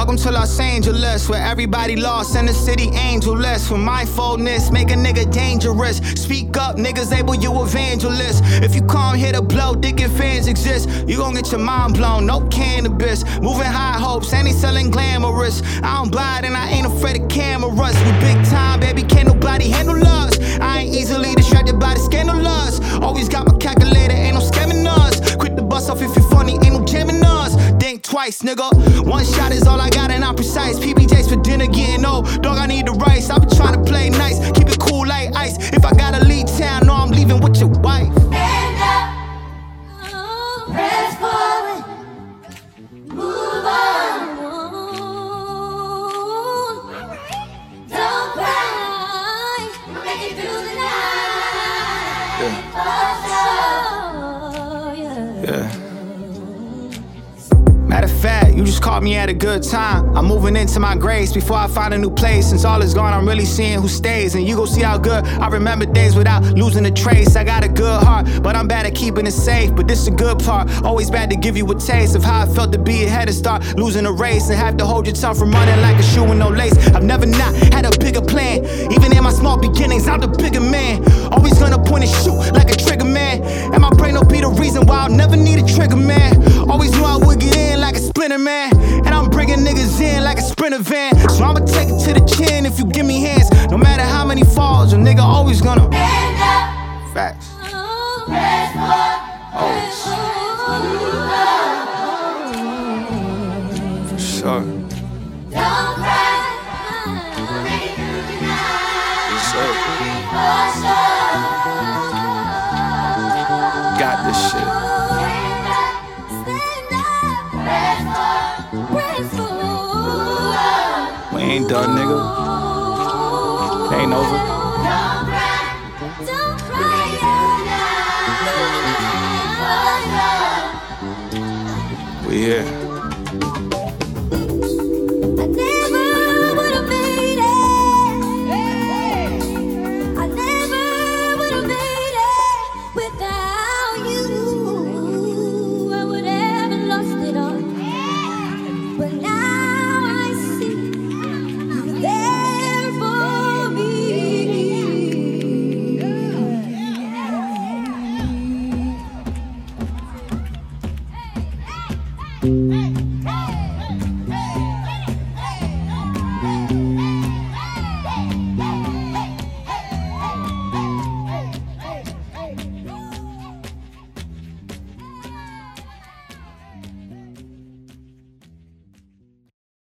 Welcome to Los Angeles, where everybody lost and the city angeless. For mindfulness, make a nigga dangerous. Speak up, niggas able, you evangelist. If you come here to blow, thinking fans exist, you gon' get your mind blown. No cannabis, moving high hopes, and selling glamorous. I'm blind and I ain't afraid of cameras. We big time, baby, Think nigga. One shot is all I got and I'm precise. PBJs for dinner getting old. Dog, I need the rice. I been trying to play nice, keep it cool like ice. If I gotta leave town, know I'm leaving with your wife. Stand up, press forward, move on. Don't cry, make it through the night. Oh, Matter of fact, you just caught me at a good time. I'm moving into my grace before I find a new place. Since all is gone, I'm really seeing who stays. And you go see how good I remember days without losing a trace. I got a good heart, but I'm bad at keeping it safe. But this is a good part. Always bad to give you a taste of how I felt to be ahead and start losing a race. And have to hold your tongue from running like a shoe with no lace. I've never not had a bigger plan. Even in my small beginnings, I'm the bigger man. Splinter man. And I'm bringing niggas in like a sprinter van. So I'ma take it to the chin if you give me hands. No matter how many falls, a nigga always gonna. Stand up, Facts. Always. For sure. don't cry, make it through the night. For sure. For sure. Got this shit. Ain't done, nigga. Ain't over. Yeah. We here. Me.